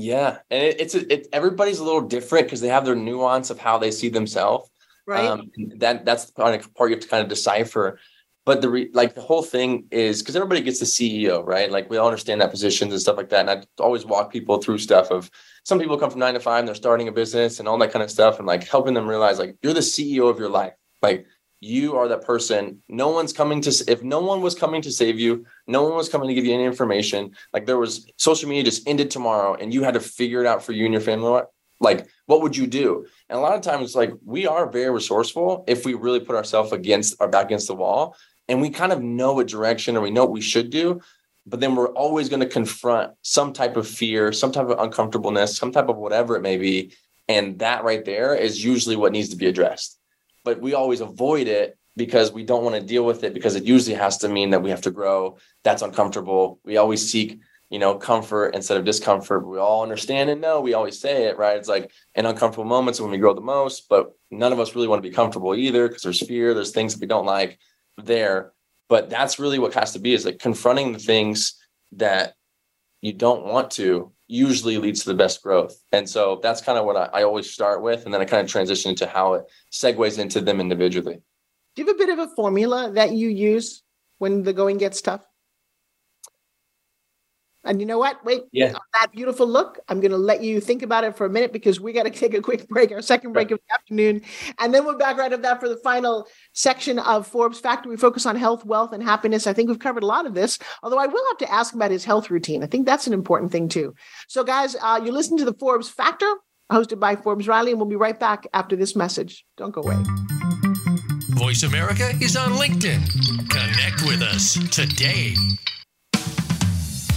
Yeah, and it, it's a, it, everybody's a little different because they have their nuance of how they see themselves. Right. Um, that that's the part, part you have to kind of decipher. But the re, like the whole thing is because everybody gets the CEO, right? Like we all understand that positions and stuff like that. And I always walk people through stuff of some people come from nine to five and they're starting a business and all that kind of stuff, and like helping them realize like you're the CEO of your life. Like you are that person. No one's coming to if no one was coming to save you, no one was coming to give you any information. Like there was social media just ended tomorrow, and you had to figure it out for you and your family. Like what would you do? And a lot of times, like we are very resourceful if we really put ourselves against our back against the wall, and we kind of know what direction or we know what we should do. But then we're always going to confront some type of fear, some type of uncomfortableness, some type of whatever it may be. And that right there is usually what needs to be addressed but we always avoid it because we don't want to deal with it because it usually has to mean that we have to grow. That's uncomfortable. We always seek, you know, comfort instead of discomfort. We all understand and know. We always say it, right? It's like in uncomfortable moments when we grow the most, but none of us really want to be comfortable either because there's fear, there's things that we don't like there. But that's really what has to be is like confronting the things that you don't want to usually leads to the best growth. And so that's kind of what I, I, always start with. And then I kind of transition into how it segues into them individually. Do you have a bit of a formula that you use when the going gets tough? And you know what? Wait, yeah. that beautiful look. I'm going to let you think about it for a minute because we got to take a quick break, our second break of the afternoon. And then we'll back right up that for the final section of Forbes Factor. We focus on health, wealth, and happiness. I think we've covered a lot of this, although I will have to ask about his health routine. I think that's an important thing too. So, guys, uh, you listen to the Forbes Factor, hosted by Forbes Riley, and we'll be right back after this message. Don't go away. Voice America is on LinkedIn. Connect with us today.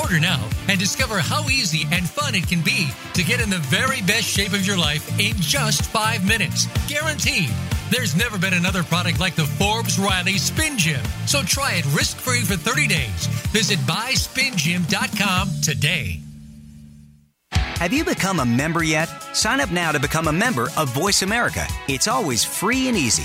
Order now and discover how easy and fun it can be to get in the very best shape of your life in just five minutes. Guaranteed. There's never been another product like the Forbes Riley Spin Gym. So try it risk free for 30 days. Visit buyspingym.com today. Have you become a member yet? Sign up now to become a member of Voice America. It's always free and easy.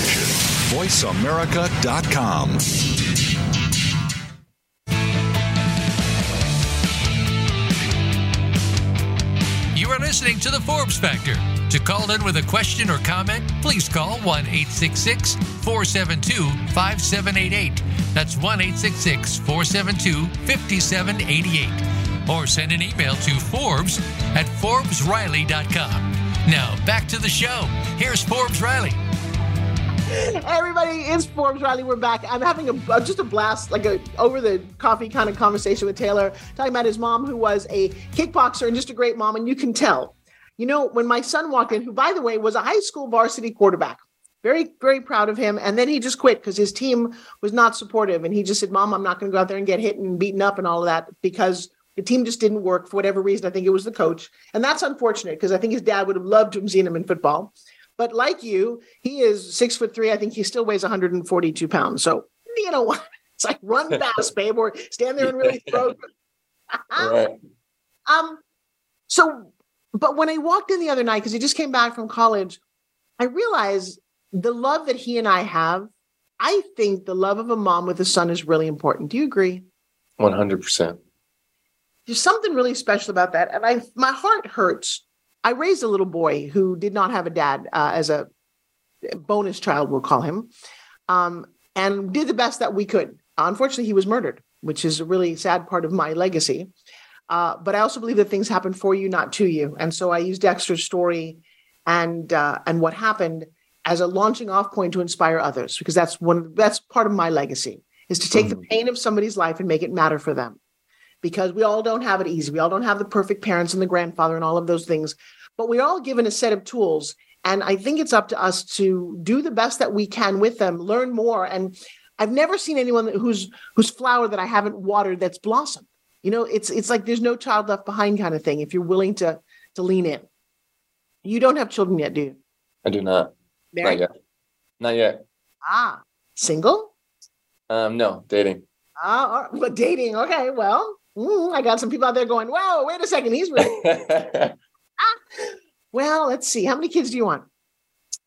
VoiceAmerica.com. You are listening to the Forbes Factor. To call in with a question or comment, please call 1 866 472 5788. That's 1 866 472 5788 or send an email to Forbes at ForbesRiley.com. Now, back to the show. Here's Forbes Riley. Everybody, it's Forbes Riley. We're back. I'm having a uh, just a blast, like a over the coffee kind of conversation with Taylor, talking about his mom, who was a kickboxer and just a great mom. And you can tell, you know, when my son walked in, who by the way was a high school varsity quarterback, very very proud of him. And then he just quit because his team was not supportive, and he just said, "Mom, I'm not going to go out there and get hit and beaten up and all of that because The team just didn't work for whatever reason. I think it was the coach. And that's unfortunate because I think his dad would have loved to have seen him in football. But like you, he is six foot three. I think he still weighs 142 pounds. So, you know what? It's like run fast, babe, or stand there and really throw. right. Um, so, but when I walked in the other night, because he just came back from college, I realized the love that he and I have. I think the love of a mom with a son is really important. Do you agree? 100%. There's something really special about that, and I my heart hurts. I raised a little boy who did not have a dad uh, as a bonus child, we'll call him, um, and did the best that we could. Unfortunately, he was murdered, which is a really sad part of my legacy. Uh, but I also believe that things happen for you, not to you. And so I use Dexter's story and uh, and what happened as a launching off point to inspire others, because that's one that's part of my legacy is to take the pain of somebody's life and make it matter for them. Because we all don't have it easy. We all don't have the perfect parents and the grandfather and all of those things, but we're all given a set of tools. And I think it's up to us to do the best that we can with them, learn more. And I've never seen anyone whose whose flower that I haven't watered that's blossomed. You know, it's it's like there's no child left behind kind of thing if you're willing to to lean in. You don't have children yet, do you? I do not. Not yet. Not yet. Ah, single? Um, no, dating. Ah, but dating. Okay, well, mm, I got some people out there going, "Whoa, wait a second, he's really." well, let's see. How many kids do you want?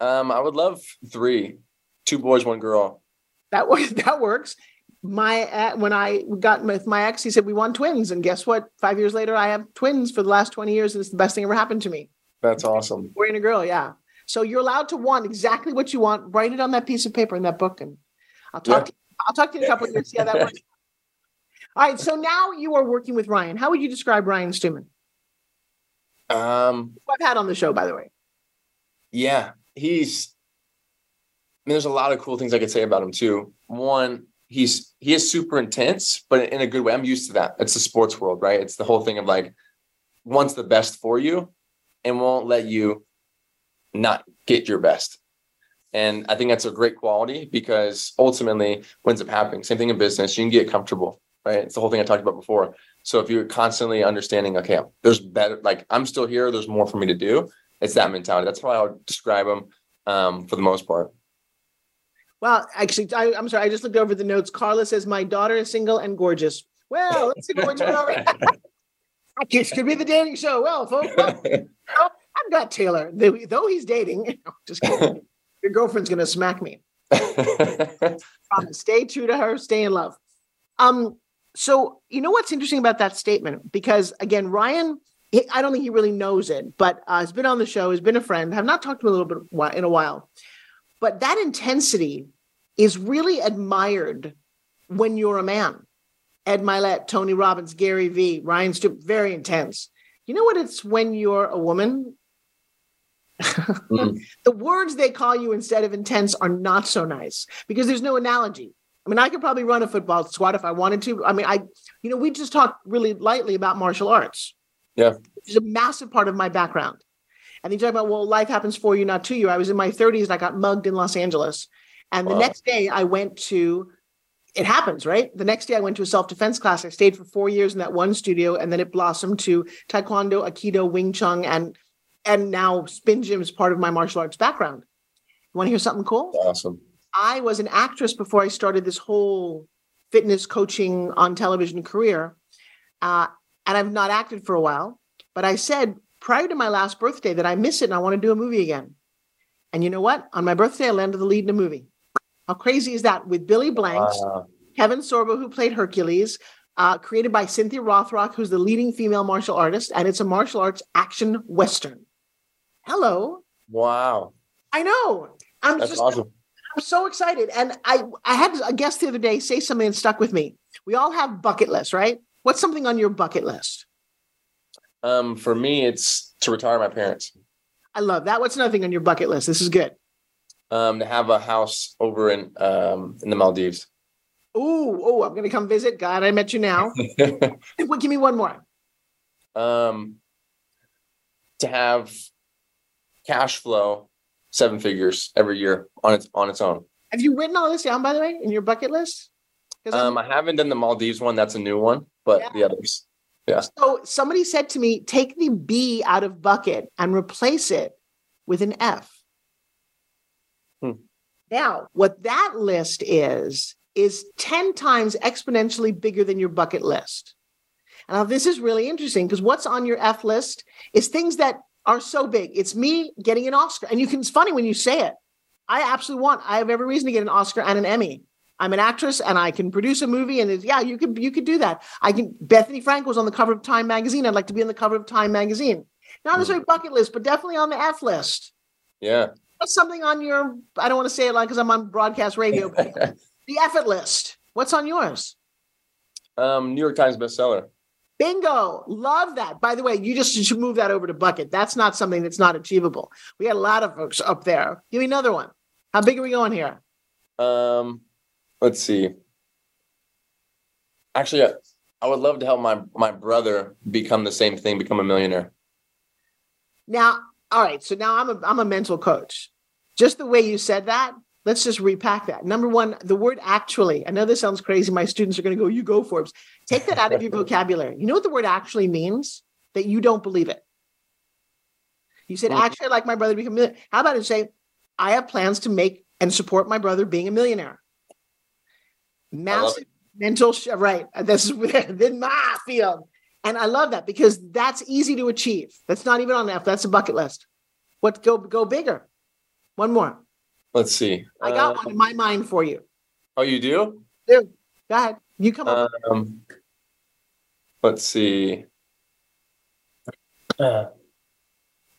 um, I would love three, two boys, one girl. That works. That works. My uh, when I got with my ex, he said we want twins, and guess what? Five years later, I have twins for the last twenty years, and it's the best thing ever happened to me. That's awesome. Boy and a girl, yeah. So you're allowed to want exactly what you want. Write it on that piece of paper in that book, and I'll talk. Yeah. To, I'll talk to you in a couple of years. See how that works. All right. So now you are working with Ryan. How would you describe Ryan Stewman? Um, Who I've had on the show, by the way. yeah, he's. I mean, there's a lot of cool things I could say about him too. One, he's he is super intense, but in a good way. I'm used to that. It's the sports world, right? It's the whole thing of like wants the best for you and won't let you not get your best. And I think that's a great quality because ultimately what ends up happening, same thing in business, you can get comfortable, right? It's the whole thing I talked about before. So if you're constantly understanding, okay, there's better, like I'm still here, there's more for me to do. It's that mentality. That's how I would describe them um, for the most part. Well, actually, I, I'm sorry. I just looked over the notes. Carla says my daughter is single and gorgeous. Well, let's see what This could be the dating show. Well, folks, well, I've got Taylor. Though though he's dating, just kidding. Your girlfriend's gonna smack me. Promise. Stay true to her. Stay in love. Um. So you know what's interesting about that statement? Because again, Ryan, I don't think he really knows it, but uh, has been on the show. Has been a friend. I've not talked to him a little bit in a while, but that intensity is really admired when you're a man. Ed Mylett, Tony Robbins, Gary Vee, Ryan Stewman, very intense. You know what? It's when you're a woman. Mm. the words they call you instead of intense are not so nice because there's no analogy. I mean, I could probably run a football squad if I wanted to. I mean, I, you know, we just talked really lightly about martial arts. Yeah. Which is a massive part of my background. And you talk about, well, life happens for you, not to you. I was in my 30s and I got mugged in Los Angeles. And the next day I went to, it happens, right? The next day I went to a self defense class. I stayed for four years in that one studio and then it blossomed to Taekwondo, Aikido, Wing Chun, and and now spin gym is part of my martial arts background. You want to hear something cool? awesome. I was an actress before I started this whole fitness coaching on television career. Uh, and I've not acted for a while, but I said prior to my last birthday that I miss it and I want to do a movie again. And you know what? On my birthday, I landed the lead in a movie. How crazy is that? With Billy Blanks, Wow. Kevin Sorbo, who played Hercules, uh, created by Cynthia Rothrock, who's the leading female martial artist, and it's a martial arts action western. Hello. wow. I know. I'm That's just awesome. I'm so excited. And I I had a guest the other day say something that stuck with me. We all have bucket lists, right? What's something on your bucket list? Um, for me, it's to retire my parents. I love that. What's another thing on your bucket list? This is good. Um, to have a house over in um in the Maldives. Oh, oh, I'm gonna come visit. God, I met you now. Wait, give me one more. um, to have cash flow seven figures every year on its on its own. Have you written all this down, by the way, in your bucket list? Um, I haven't done the Maldives one. That's a new one, but Yeah. the others. Yeah. So somebody said to me, take the B out of bucket and replace it with an F. Hmm. Now, what that list is, is 10 times exponentially bigger than your bucket list. Now, this is really interesting because what's on your F list is things that are so big. It's me getting an Oscar. And you can, it's funny when you say it. I absolutely want, I have every reason to get an Oscar and an Emmy. I'm an actress and I can produce a movie and it's, yeah, you could you could do that. I can Bethany Frank was on the cover of Time magazine. I'd like to be on the cover of Time magazine. Not necessarily bucket list, but definitely on the F list. Yeah. What's something on your I don't want to say it like because I'm on broadcast radio, but the effort list. What's on yours? um, New York Times bestseller. Bingo. Love that. By the way, you just should move that over to bucket. That's not something that's not achievable. We had a lot of folks up there. Give me another one. How big are we going here? Um, let's see. Actually, I, I would love to help my my brother become the same thing, become a millionaire. Now, all right. So now I'm a I'm a mental coach. Just the way you said that, let's just repack that. Number one, the word actually. I know this sounds crazy. My students are going to go, you go Forbes. Take that out of your vocabulary. You know what the word actually means? That you don't believe it. You said, actually, I'd like my brother to become a millionaire. How about it say, I have plans to make and support my brother being a millionaire. Massive mental sh- right. This is within my field. And I love that because that's easy to achieve. That's not even on F. That's a bucket list. What go go bigger? One more. Let's see. I got Uh, one in my mind for you. Oh, you do? Dude, go ahead. You come up. Um, let's see. Uh,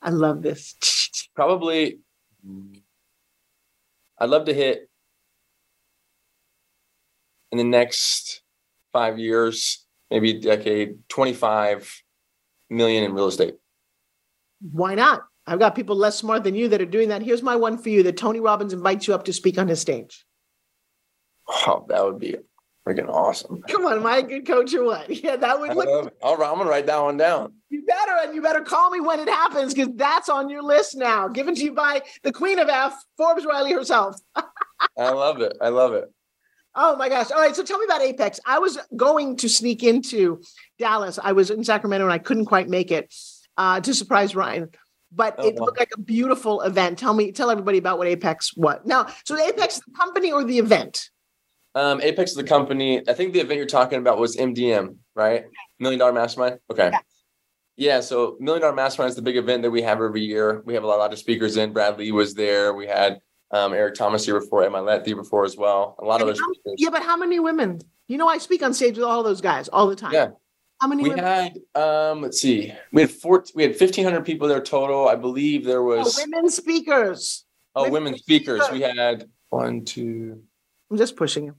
I love this. probably. I'd love to hit in the next five years, maybe a decade, twenty-five million in real estate. Why not? I've got people less smart than you that are doing that. Here's my one for you that Tony Robbins invites you up to speak on his stage. Oh, that would be freaking awesome. Come on, am I a good coach or what? Yeah, that would look. All right, I'm gonna write that one down. You better, and you better call me when it happens because that's on your list now. Given to you by the Queen of F, Forbes Riley herself. I love it. I love it. Oh my gosh. All right. So tell me about Apex. I was going to sneak into Dallas. I was in Sacramento and I couldn't quite make it uh, to surprise Ryan. But Oh, it wow. looked like a beautiful event. Tell me, tell everybody about what Apex was. Now, so Apex, is the company or the event? Um, Apex is the company. I think the event you're talking about was MDM, right? Million Dollar Mastermind. Okay. Yeah. Yeah. So Million Dollar Mastermind is the big event that we have every year. We have a lot of speakers in. Brad Lea was there. We had um, Eric Thomas here before, Ed Mylett here before as well. A lot of And other how- Yeah, but how many women? You know, I speak on stage with all those guys all the time. Yeah. How many We women? had um, let's see, we had four, we had 1,500 people there total. I believe there Oh, was women speakers. oh, women women speakers. speakers. We had one, two, I'm just pushing you.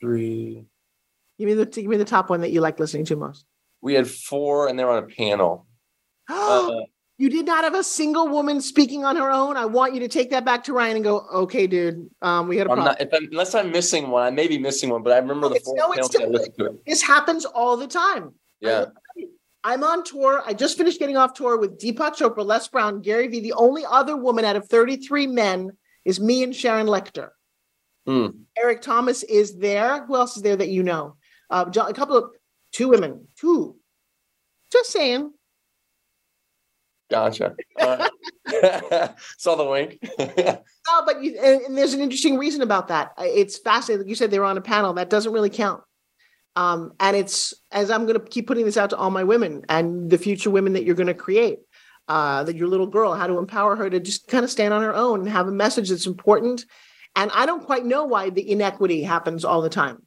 three. Give me the give me the top one that you like listening to most. We had four, and they were on a panel. Uh, you did not have a single woman speaking on her own. I want you to take that back to Ryan and go, okay, dude, um, we had a I'm not if I'm, unless I'm missing one. I may be missing one, but I remember the four no, panels that I to it. this happens all the time. Yeah, I'm on tour. I just finished getting off tour with Deepak Chopra, Les Brown, Gary Vee. The only other woman out of 33 men is me and Sharon Lechter. Hmm. Eric Thomas is there. Who else is there that you know? Uh, John, a couple of two women, two. Just saying. gotcha. Right. Saw the wink. Oh, but you, and, and there's an interesting reason about that. It's fascinating. Like you said, they were on a panel. That doesn't really count. Um, and it's as I'm going to keep putting this out to all my women and the future women that you're going to create. Uh, that your little girl, how to empower her to just kind of stand on her own and have a message that's important. And I don't quite know why the inequity happens all the time.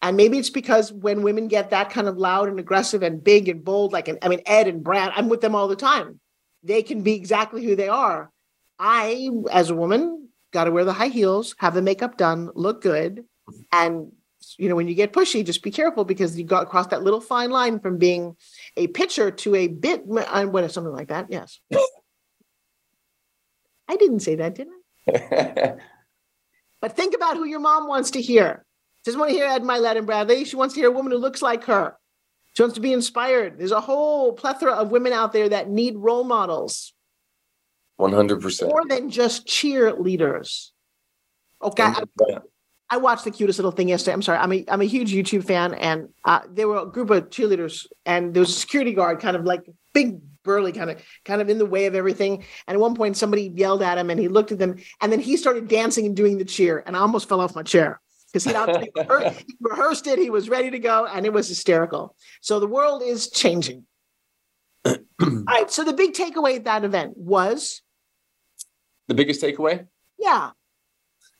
And maybe it's because when women get that kind of loud and aggressive and big and bold, like I mean Ed and Brad, I'm with them all the time. They can be exactly who they are. I, as a woman, got to wear the high heels, have the makeup done, look good, and you know when you get pushy, just be careful because you got across that little fine line from being a pitcher to a bit, uh, what something like that. Yes, I didn't say that, did I? But think about who your mom wants to hear. She doesn't want to hear Ed Mylett and Brad Lea. She wants to hear a woman who looks like her. She wants to be inspired. There's a whole plethora of women out there that need role models One hundred percent. more than just cheerleaders. Okay, I- I watched the cutest little thing yesterday. I'm sorry. I'm a I'm a huge YouTube fan, and uh, there were a group of cheerleaders, and there was a security guard, kind of like big burly, kind of kind of in the way of everything. And at one point, somebody yelled at him, and he looked at them, and then he started dancing and doing the cheer, and I almost fell off my chair because he'd obviously rehearsed, he rehearsed it. He was ready to go, and it was hysterical. So the world is changing. All right. So the big takeaway at that event was, The biggest takeaway? yeah,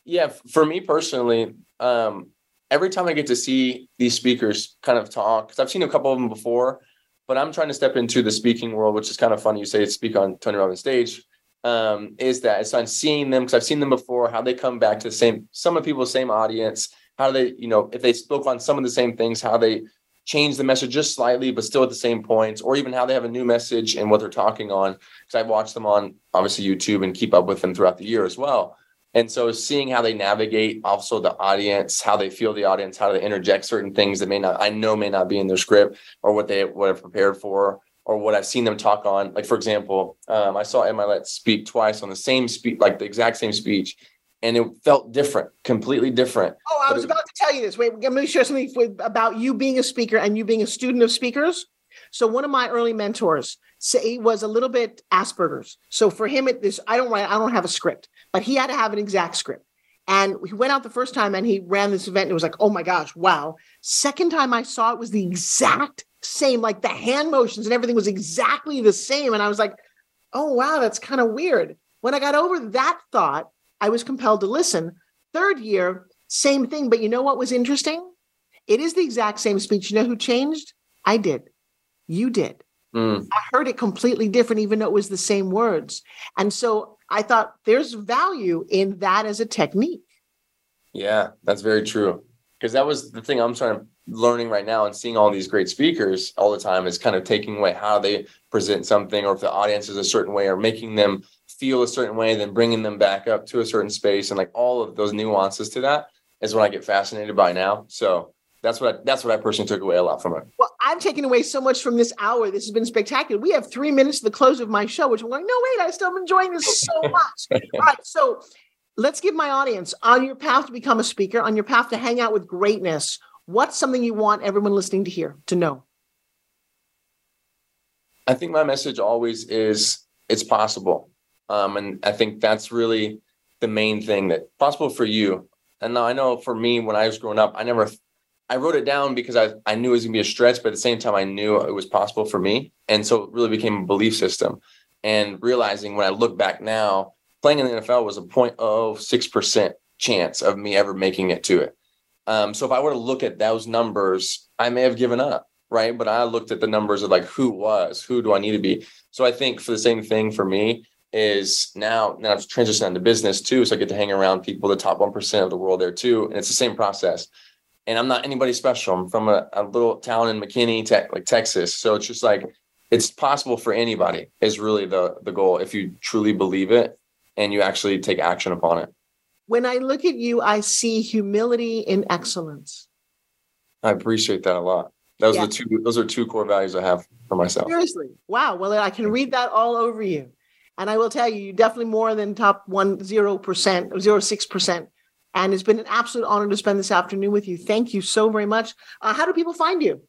Yeah, for me personally, um, every time I get to see these speakers kind of talk, because I've seen a couple of them before, but I'm trying to step into the speaking world, which is kind of funny. You say speak on Tony Robbins stage. Um, is that it's on seeing them because I've seen them before, how they come back to the same, some of the people's same audience, how do they, you know, if they spoke on some of the same things, how they change the message just slightly, but still at the same points, or even how they have a new message and what they're talking on. Because I watch them on obviously YouTube and keep up with them throughout the year as well. And so seeing how they navigate also the audience, how they feel the audience, how they interject certain things that may not, I know may not be in their script or what they what I've prepared for or what I've seen them talk on. Like for example, um, I saw Ed Mylett speak twice on the same speech, like the exact same speech, and it felt different, completely different. Oh, I was it- about to tell you this. Wait, let me share something with, about you being a speaker and you being a student of speakers. So one of my early mentors say was a little bit Asperger's. So for him, it this I don't write, I don't have a script, but he had to have an exact script. And he went out the first time and he ran this event. And it was like, oh my gosh, wow. Second time I saw it was the exact same, like the hand motions and everything was exactly the same. And I was like, oh wow, that's kind of weird. When I got over that thought, I was compelled to listen. Third year, same thing. But you know what was interesting? It is the exact same speech. You know who changed? I did. You did. Mm, I heard it completely different, even though it was the same words. And so I thought there's value in that as a technique. yeah, that's very true. Because that was the thing I'm trying to learning right now and seeing all these great speakers all the time is kind of taking away how they present something or if the audience is a certain way or making them feel a certain way, then bringing them back up to a certain space and like all of those nuances to that is what I get fascinated by now. So that's what I, that's what I personally took away a lot from it. Well, I've taken away so much from this hour. This has been spectacular. We have three minutes to the close of my show, which I'm going, no, wait, I still am enjoying this so much. All right. So let's give my audience on your path to become a speaker, on your path to hang out with greatness. What's something you want everyone listening to hear, to know? I think my message always is it's possible. Um, and I think that's really the main thing that possible for you. And now I know for me, when I was growing up, I never, I wrote it down because I, I knew it was gonna be a stretch, but at the same time, I knew it was possible for me. And so it really became a belief system. And realizing when I look back now, playing in the NFL was a 0.06% chance of me ever making it to it. Um, so if I were to look at those numbers, I may have given up right? But I looked at the numbers of like who was, who do I need to be? So I think for the same thing for me is now now I've transitioned into business too. So I get to hang around people, the top one percent of the world there too. And it's the same process. And I'm not anybody special. I'm from a, a little town in McKinney, tech, like Texas. So it's just like it's possible for anybody is really the the goal if you truly believe it and you actually take action upon it. When I look at you, I see humility in excellence. I appreciate that a lot. Those Yeah. are two those are two core values I have for myself. Seriously. Wow. Well, I can read that all over you. And I will tell you, you're definitely more than top one zero percent zero six percent. And it's been an absolute honor to spend this afternoon with you. Thank you so very much. Uh, how do people find you?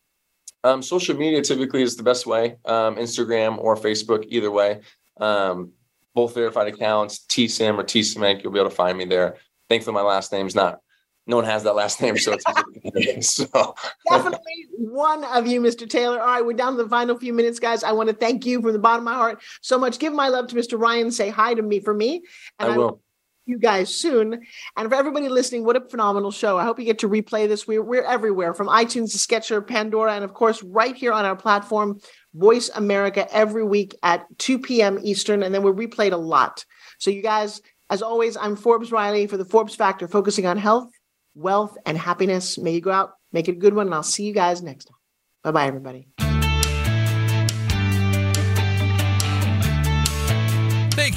Um, social media typically is the best way. Um, Instagram or Facebook, either way. Um, both verified accounts, TSIM or TSIMEC, you'll be able to find me there. Thankfully, my last name's not. No one has that last name, so it's so Definitely one of you, Mr. Taylor. All right, we're down to the final few minutes, guys. I want to thank you from the bottom of my heart so much. Give my love to Mr. Ryan. Say hi to me for me. And I will. You guys soon. And for everybody listening, what a phenomenal show. I hope you get to replay this. We're, we're everywhere from iTunes to Stitcher, Pandora, and of course, right here on our platform, Voice America, every week at 2 p.m. Eastern. And then we're replayed a lot. So, you guys, as always, I'm Forbes Riley for the Forbes Factor, focusing on health, wealth, and happiness. May you go out, make it a good one, and I'll see you guys next time. Bye bye, everybody.